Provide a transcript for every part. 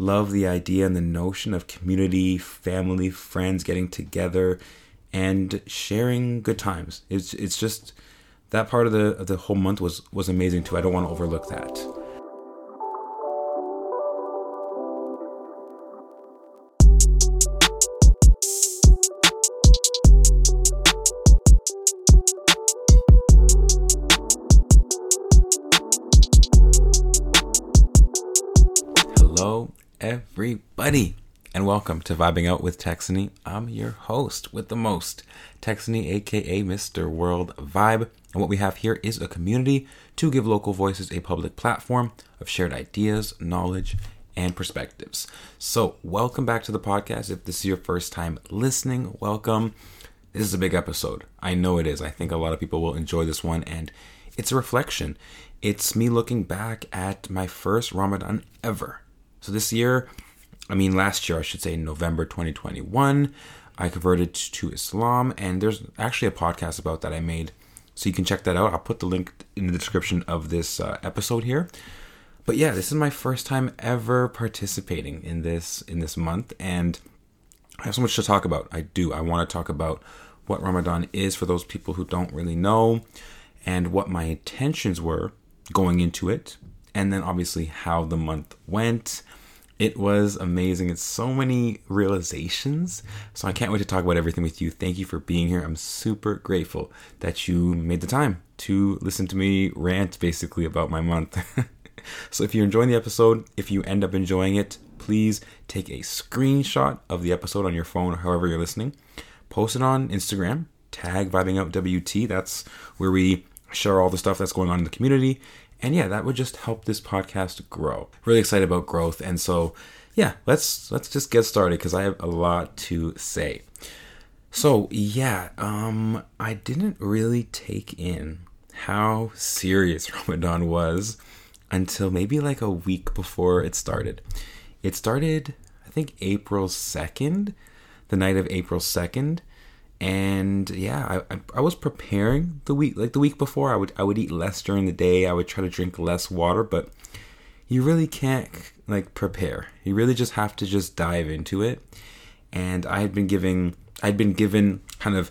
love the idea and the notion of community, family, friends getting together and sharing good times. It's it's just that part of the of the whole month was was amazing too. I don't want to overlook that. Hello, everybody, and welcome to Vibing Out with Texany. I'm your host with the most, Texany, aka Mr. World Vibe. And what we have here is a community to give local voices a public platform of shared ideas, knowledge, and perspectives. So, welcome back to the podcast. If this is your first time listening, welcome. This is a big episode. I know it is. I think a lot of people will enjoy this one, and it's a reflection. It's me looking back at my first Ramadan ever. So, this year, I mean, last year, I should say, in November 2021, I converted to Islam, and there's actually a podcast about that I made so you can check that out. I'll put the link in the description of this uh, episode here. But yeah, this is my first time ever participating in this in this month, and I have so much to talk about. I do. I want to talk about what Ramadan is for those people who don't really know, and what my intentions were going into it, and then obviously how the month went it was amazing. It's so many realizations. So I can't wait to talk about everything with you. Thank you for being here. I'm super grateful that you made the time to listen to me rant basically about my month. so if you're enjoying the episode, if you end up enjoying it, please take a screenshot of the episode on your phone or however you're listening. Post it on Instagram, tag Vibing Out WT. That's where we share all the stuff that's going on in the community and yeah, that would just help this podcast grow. Really excited about growth. And so yeah, let's let's just get started because I have a lot to say. So yeah, um I didn't really take in how serious Ramadan was until maybe like a week before it started. It started I think April 2nd, the night of April 2nd, and yeah I, I was preparing the week like the week before i would i would eat less during the day. I would try to drink less water but you really can't like prepare. You really just have to just dive into it. And i had been giving i'd been given kind of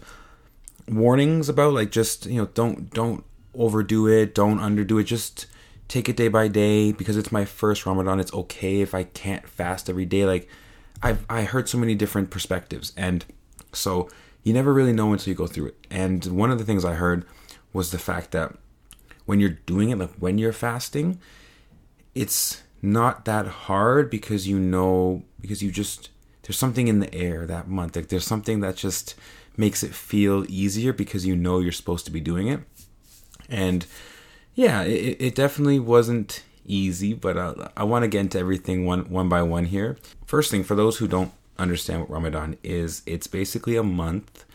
warnings about like just you know don't don't overdo it don't underdo it. Just take it day by day because it's my first ramadan. It's okay if i can't fast every day. Like i've i heard so many different perspectives. And so you never really know until you go through it. And one of the things I heard was the fact that when you're doing it, like when you're fasting, it's not that hard because you know, because you just, there's something in the air that month. Like there's something that just makes it feel easier because you know you're supposed to be doing it. And yeah, it, it definitely wasn't easy, but uh, I want to get into everything one one by one here. First thing, for those who don't understand what Ramadan is, it's basically a month.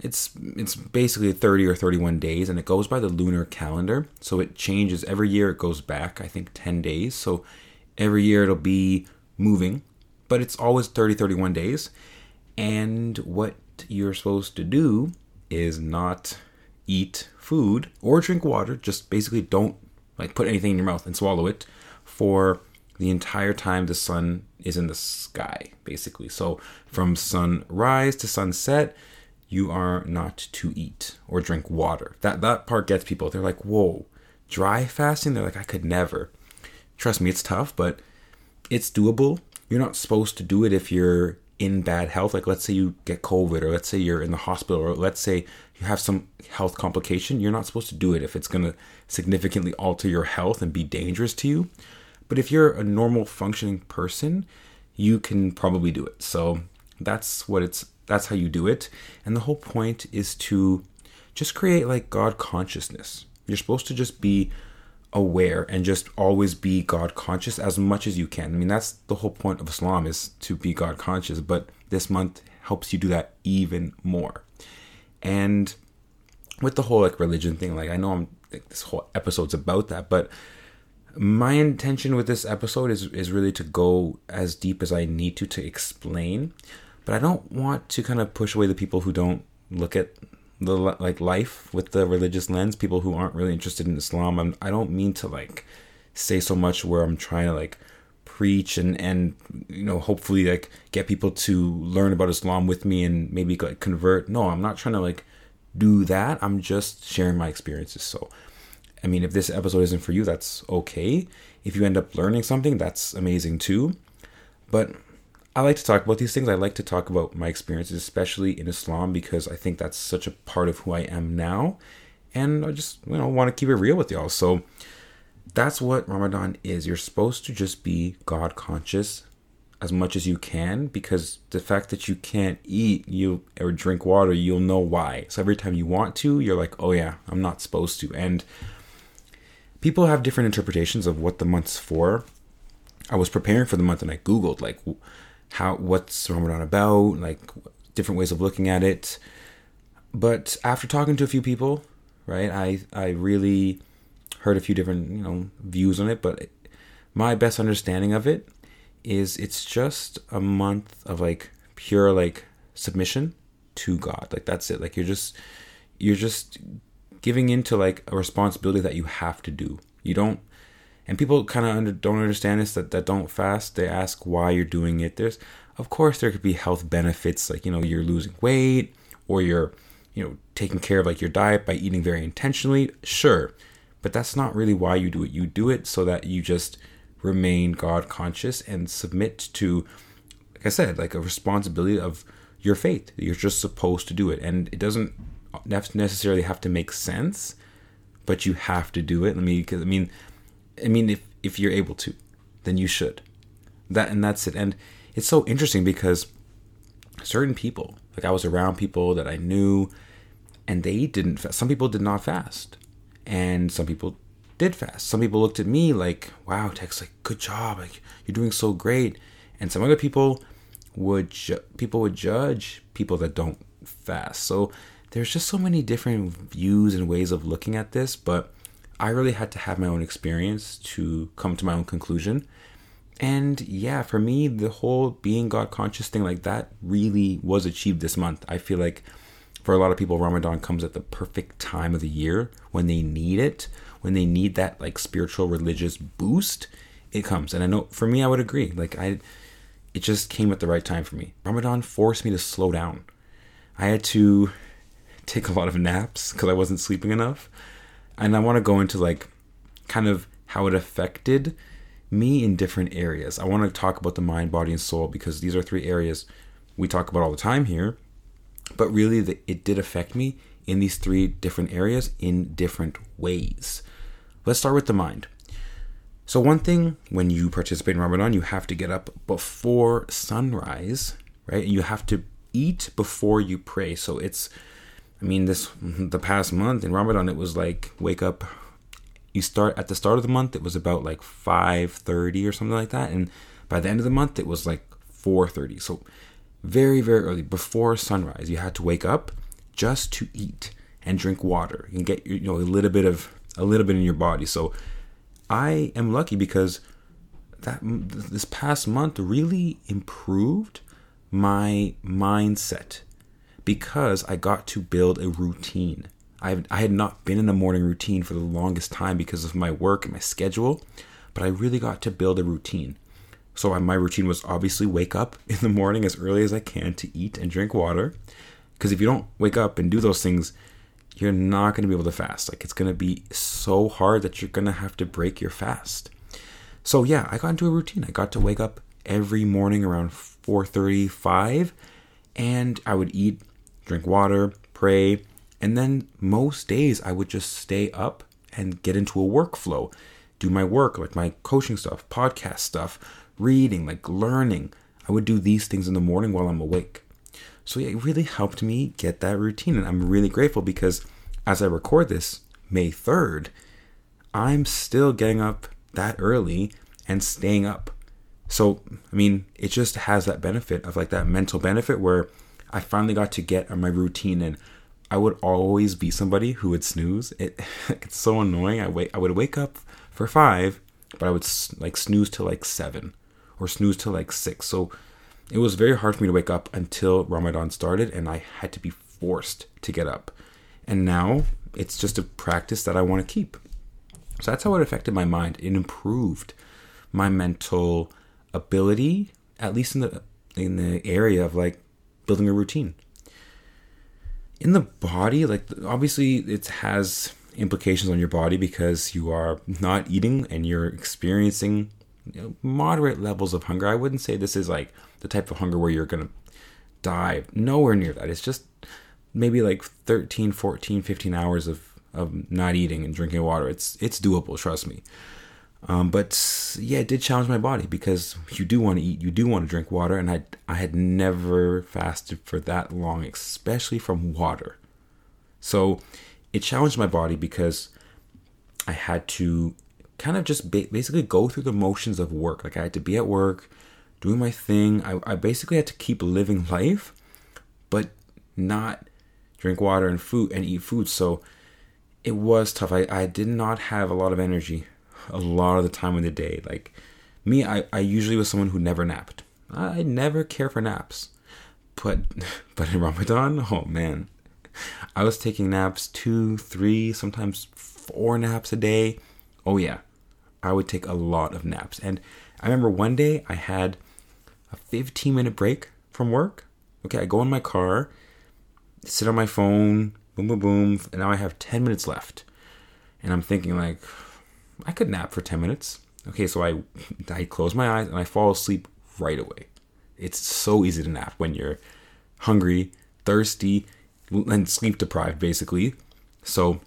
It's it's basically 30 or 31 days and it goes by the lunar calendar. So it changes every year it goes back I think 10 days. So every year it'll be moving, but it's always 30 31 days. And what you're supposed to do is not eat food or drink water, just basically don't like put anything in your mouth and swallow it for the entire time the sun is in the sky, basically. So from sunrise to sunset, you are not to eat or drink water. That that part gets people. They're like, whoa, dry fasting? They're like, I could never. Trust me, it's tough, but it's doable. You're not supposed to do it if you're in bad health. Like let's say you get COVID or let's say you're in the hospital or let's say you have some health complication. You're not supposed to do it if it's gonna significantly alter your health and be dangerous to you. But if you're a normal functioning person, you can probably do it. So that's what it's that's how you do it. And the whole point is to just create like God consciousness. You're supposed to just be aware and just always be God conscious as much as you can. I mean, that's the whole point of Islam is to be God conscious, but this month helps you do that even more. And with the whole like religion thing, like I know I'm like this whole episode's about that, but my intention with this episode is is really to go as deep as I need to to explain, but I don't want to kind of push away the people who don't look at the like life with the religious lens. People who aren't really interested in Islam. I'm, I don't mean to like say so much where I'm trying to like preach and and you know hopefully like get people to learn about Islam with me and maybe like convert. No, I'm not trying to like do that. I'm just sharing my experiences. So, I mean, if this episode isn't for you, that's okay. If you end up learning something, that's amazing too. But I like to talk about these things. I like to talk about my experiences, especially in Islam, because I think that's such a part of who I am now. And I just, you know, want to keep it real with y'all. So that's what Ramadan is. You're supposed to just be God conscious as much as you can because the fact that you can't eat you or drink water, you'll know why. So every time you want to, you're like, "Oh yeah, I'm not supposed to." And people have different interpretations of what the month's for. I was preparing for the month and I googled like how what's Ramadan about, like different ways of looking at it. But after talking to a few people, right, I I really heard a few different you know views on it. But my best understanding of it is it's just a month of like pure like submission to God. Like that's it. Like you're just you're just giving into like a responsibility that you have to do. You don't and people kind of under, don't understand this that, that don't fast. They ask why you're doing it. There's of course there could be health benefits like you know you're losing weight or you're you know taking care of like your diet by eating very intentionally. Sure but that's not really why you do it. You do it so that you just remain god conscious and submit to like i said like a responsibility of your faith. You're just supposed to do it. And it doesn't necessarily have to make sense but you have to do it. I mean, because I mean, I mean, if if you're able to, then you should. That and that's it. And it's so interesting because certain people, like I was around people that I knew, and they didn't fast. Some people did not fast, and some people did fast. Some people looked at me like, "Wow, Tex, like good job, like you're doing so great," and some other people would ju- people would judge people that don't fast. So there's just so many different views and ways of looking at this, but I really had to have my own experience to come to my own conclusion. And yeah, for me, the whole being God conscious thing like that really was achieved this month. I feel like for a lot of people, Ramadan comes at the perfect time of the year when they need it, when they need that like spiritual religious boost. It comes, and I know for me, I would agree. Like I, it just came at the right time for me. Ramadan forced me to slow down. I had to take a lot of naps because I wasn't sleeping enough and I want to go into like kind of how it affected me in different areas. I want to talk about the mind, body, and soul because these are three areas we talk about all the time here. But really, the, it did affect me in these three different areas in different ways. Let's start with the mind. So, one thing when you participate in Ramadan, you have to get up before sunrise, right? And you have to eat before you pray. So, it's I mean, this the past month in Ramadan, it was like wake up. You start at the start of the month. It was about like five thirty or something like that, and by the end of the month, it was like four thirty. So very very early before sunrise, you had to wake up just to eat and drink water and get you know a little bit of a little bit in your body. So I am lucky because that this past month really improved my mindset because I got to build a routine. I, I had not been in a morning routine for the longest time because of my work and my schedule, but I really got to build a routine. So my routine was obviously wake up in the morning as early as I can to eat and drink water. Because if you don't wake up and do those things, you're not going to be able to fast. Like it's going to be so hard that you're going to have to break your fast. So yeah, I got into a routine. I got to wake up every morning around 4:35 and I would eat drink water, pray, and then most days I would just stay up and get into a workflow, do my work, like my coaching stuff, podcast stuff, reading, like learning. I would do these things in the morning while I'm awake. So yeah, it really helped me get that routine. And I'm really grateful because as I record this, May 3rd, I'm still getting up that early and staying up. So, I mean, it just has that benefit of like that mental benefit where I finally got to get on my routine and I would always be somebody who would snooze. It it's so annoying. I wait I would wake up for 5, but I would like snooze till like 7 or snooze till like 6. So it was very hard for me to wake up until Ramadan started and I had to be forced to get up. And now it's just a practice that I want to keep. So that's how it affected my mind. It improved my mental ability, at least in the in the area of like building a routine. In the body, like obviously it has implications on your body because you are not eating and you're experiencing you know, moderate levels of hunger. I wouldn't say this is like the type of hunger where you're going to die. Nowhere near that. It's just maybe like 13, 14, 15 hours of, of not eating and drinking water. It's it's doable, trust me. Um, but yeah, it did challenge my body because you do want to eat, you do want to drink water, and I I had never fasted for that long, especially from water. So it challenged my body because I had to kind of just ba- basically go through the motions of work. Like I had to be at work, doing my thing. I, I basically had to keep living life, but not drink water and food and eat food. So it was tough. I, I did not have a lot of energy a lot of the time in the day. Like me, I, I usually was someone who never napped. I never care for naps. But but in Ramadan, oh man. I was taking naps two, three, sometimes four naps a day. Oh yeah. I would take a lot of naps. And I remember one day I had a 15 minute break from work. Okay, I go in my car, sit on my phone, boom, boom, boom, and now I have 10 minutes left. And I'm thinking, like, I could nap for 10 minutes. Okay, so I, I close my eyes and I fall asleep right away. It's so easy to nap when you're hungry, thirsty, and sleep deprived, basically. So,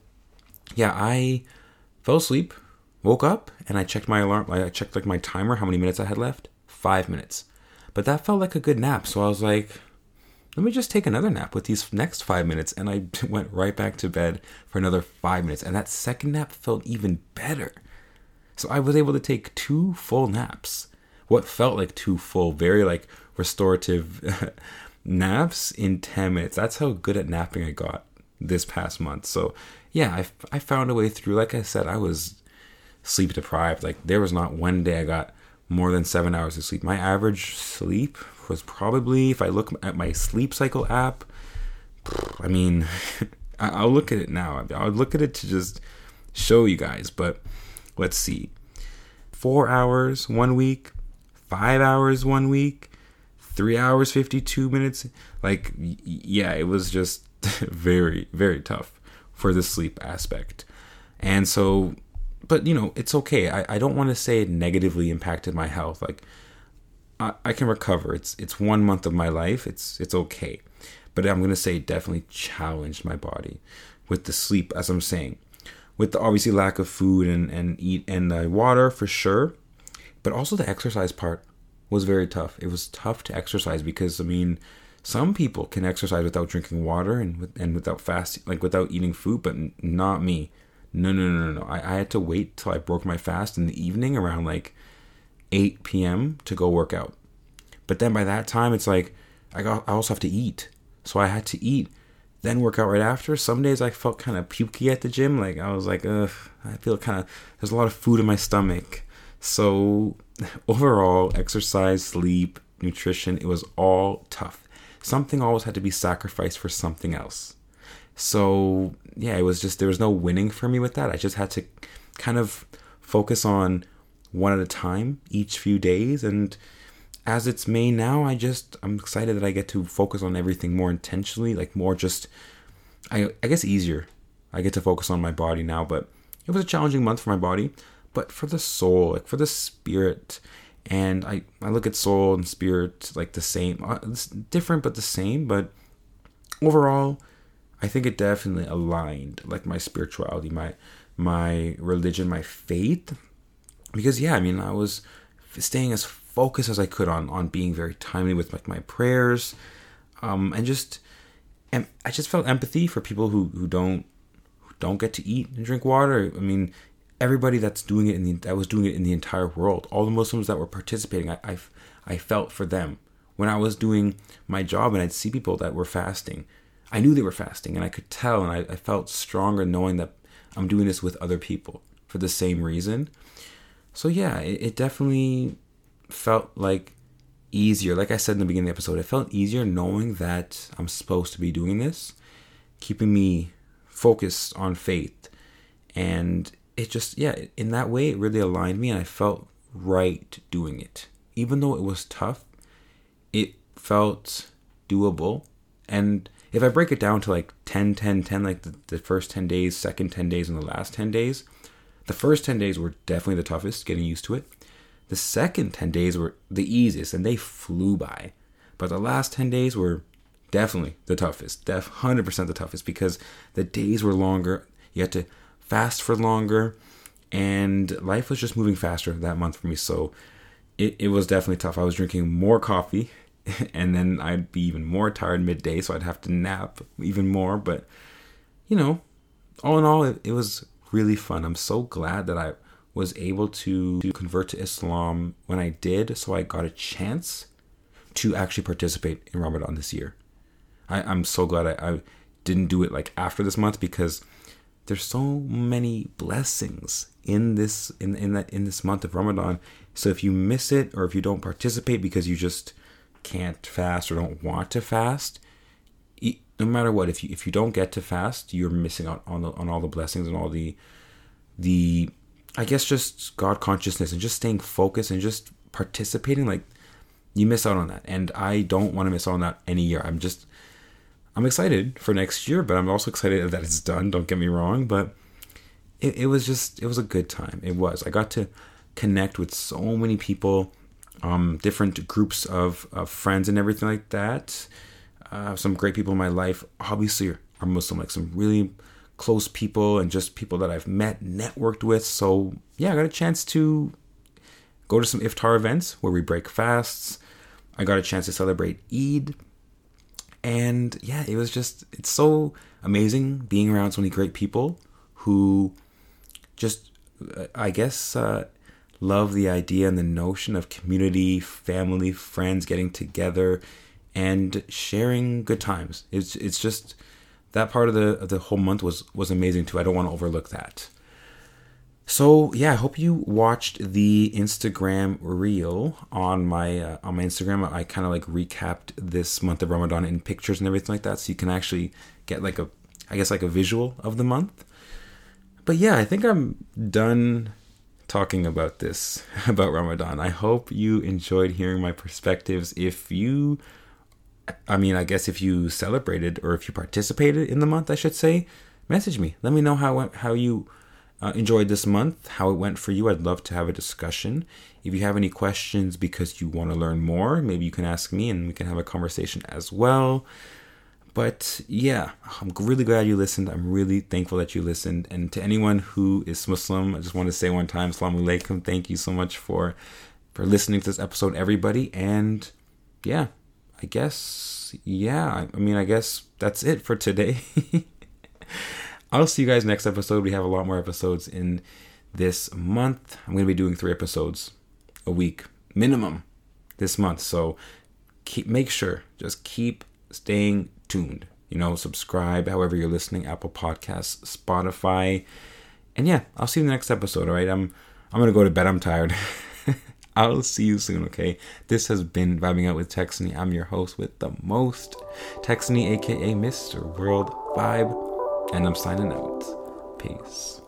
yeah, I fell asleep, woke up, and I checked my alarm. I checked like my timer, how many minutes I had left. Five minutes. But that felt like a good nap. So I was like, let me just take another nap with these next five minutes. And I went right back to bed for another five minutes. And that second nap felt even better. So I was able to take two full naps. What felt like two full, very like restorative naps in 10 minutes. That's how good at napping I got this past month. So yeah, I, I found a way through. Like I said, I was sleep deprived. Like there was not one day I got more than seven hours of sleep. My average sleep was probably, if I look at my sleep cycle app, I mean, I'll look at it now. I'll look at it to just show you guys. But let's see. Four hours one week, five hours one week, three hours, 52 minutes. Like, yeah, it was just very, very tough for the sleep aspect. And so, but you know, it's okay. I, I don't want to say it negatively impacted my health. Like, I, I can recover. It's it's one month of my life. It's it's okay. But I'm gonna say definitely challenged my body with the sleep, as I'm saying, with the obviously lack of food and and eat and uh, water for sure, but also the exercise part was very tough. It was tough to exercise because I mean, some people can exercise without drinking water and and without fasting, like without eating food, but not me. No, no, no, no, no. I, I had to wait till I broke my fast in the evening around like 8 p.m. to go work out. But then by that time, it's like I got I also have to eat, so I had to eat, then work out right after. Some days I felt kind of pukey at the gym, like I was like, ugh, I feel kind of there's a lot of food in my stomach. So overall, exercise, sleep, nutrition, it was all tough. Something always had to be sacrificed for something else. So yeah, it was just there was no winning for me with that. I just had to kind of focus on one at a time each few days. And as it's May now, I just I'm excited that I get to focus on everything more intentionally, like more just I I guess easier. I get to focus on my body now, but it was a challenging month for my body, but for the soul, like for the spirit, and I I look at soul and spirit like the same, uh, it's different but the same, but overall, I think it definitely aligned like my spirituality, my my religion, my faith, because yeah, I mean I was staying as focused as I could on on being very timely with like my prayers, um, and just and I just felt empathy for people who who don't who don't get to eat and drink water. I mean, everybody that's doing it in the that was doing it in the entire world, all the Muslims that were participating, I I, I felt for them when I was doing my job and I'd see people that were fasting. I knew they were fasting and I could tell and I, I felt stronger knowing that I'm doing this with other people for the same reason. So yeah, it, it definitely felt like easier. Like I said in the beginning of the episode, it felt easier knowing that I'm supposed to be doing this, keeping me focused on faith. And it just, yeah, in that way, it really aligned me and I felt right doing it. even though it was tough, it felt doable. And if I break it down to like 10, 10, 10, like the, the first 10 days, second 10 days, and the last 10 days, the first 10 days were definitely the toughest, getting used to it. The second 10 days were the easiest and they flew by. But the last 10 days were definitely the toughest, def 100% the toughest because the days were longer. You had to fast for longer and life was just moving faster that month for me. So it, it was definitely tough. I was drinking more coffee and then I'd be even more tired midday, so I'd have to nap even more. But you know, all in all, it, it was really fun. I'm so glad that I was able to, to convert to Islam when I did, so I got a chance to actually participate in Ramadan this year. I, I'm so glad I, I didn't do it like after this month because there's so many blessings in this in in that in this month of Ramadan. So if you miss it or if you don't participate because you just can't fast or don't want to fast, no matter what, if you if you don't get to fast, you're missing out on the, on all the blessings and all the the I guess just God consciousness and just staying focused and just participating. Like you miss out on that, and I don't want to miss out on that any year. I'm just I'm excited for next year, but I'm also excited that it's done. Don't get me wrong, but it, it was just it was a good time. It was. I got to connect with so many people um, different groups of, of friends and everything like that. Uh, some great people in my life, obviously, are Muslim, like some really close people and just people that I've met, networked with. So, yeah, I got a chance to go to some iftar events where we break fasts. I got a chance to celebrate Eid. And yeah, it was just, it's so amazing being around so many great people who just, uh, I guess, uh, love the idea and the notion of community, family, friends getting together and sharing good times. It's it's just that part of the of the whole month was was amazing too. I don't want to overlook that. So yeah, I hope you watched the Instagram reel on my uh, on my Instagram. I kind of like recapped this month of Ramadan in pictures and everything like that, so you can actually get like a I guess like a visual of the month. But yeah, I think I'm done talking about this, about Ramadan. I hope you enjoyed hearing my perspectives. If you, I mean, I guess if you celebrated or if you participated in the month, I should say, message me. Let me know how how you uh, enjoyed this month, how it went for you. I'd love to have a discussion. If you have any questions because you want to learn more, maybe you can ask me and we can have a conversation as well. But yeah, I'm really glad you listened. I'm really thankful that you listened. And to anyone who is Muslim, I just want to say one time, Assalamu alaikum. Thank you so much for for listening to this episode, everybody. And yeah, I guess yeah, I mean I guess that's it for today. I'll see you guys next episode. We have a lot more episodes in this month. I'm going to be doing 3 episodes a week minimum this month. So keep make sure just keep staying tuned. You know, subscribe however you're listening, Apple Podcasts, Spotify. And yeah, I'll see you in the next episode, all right? I'm I'm gonna go to bed. I'm tired. I'll see you soon, okay? This has been Vibing Out with Texany. I'm your host with the most, Texany, aka Mr. World Vibe, and I'm signing out. Peace.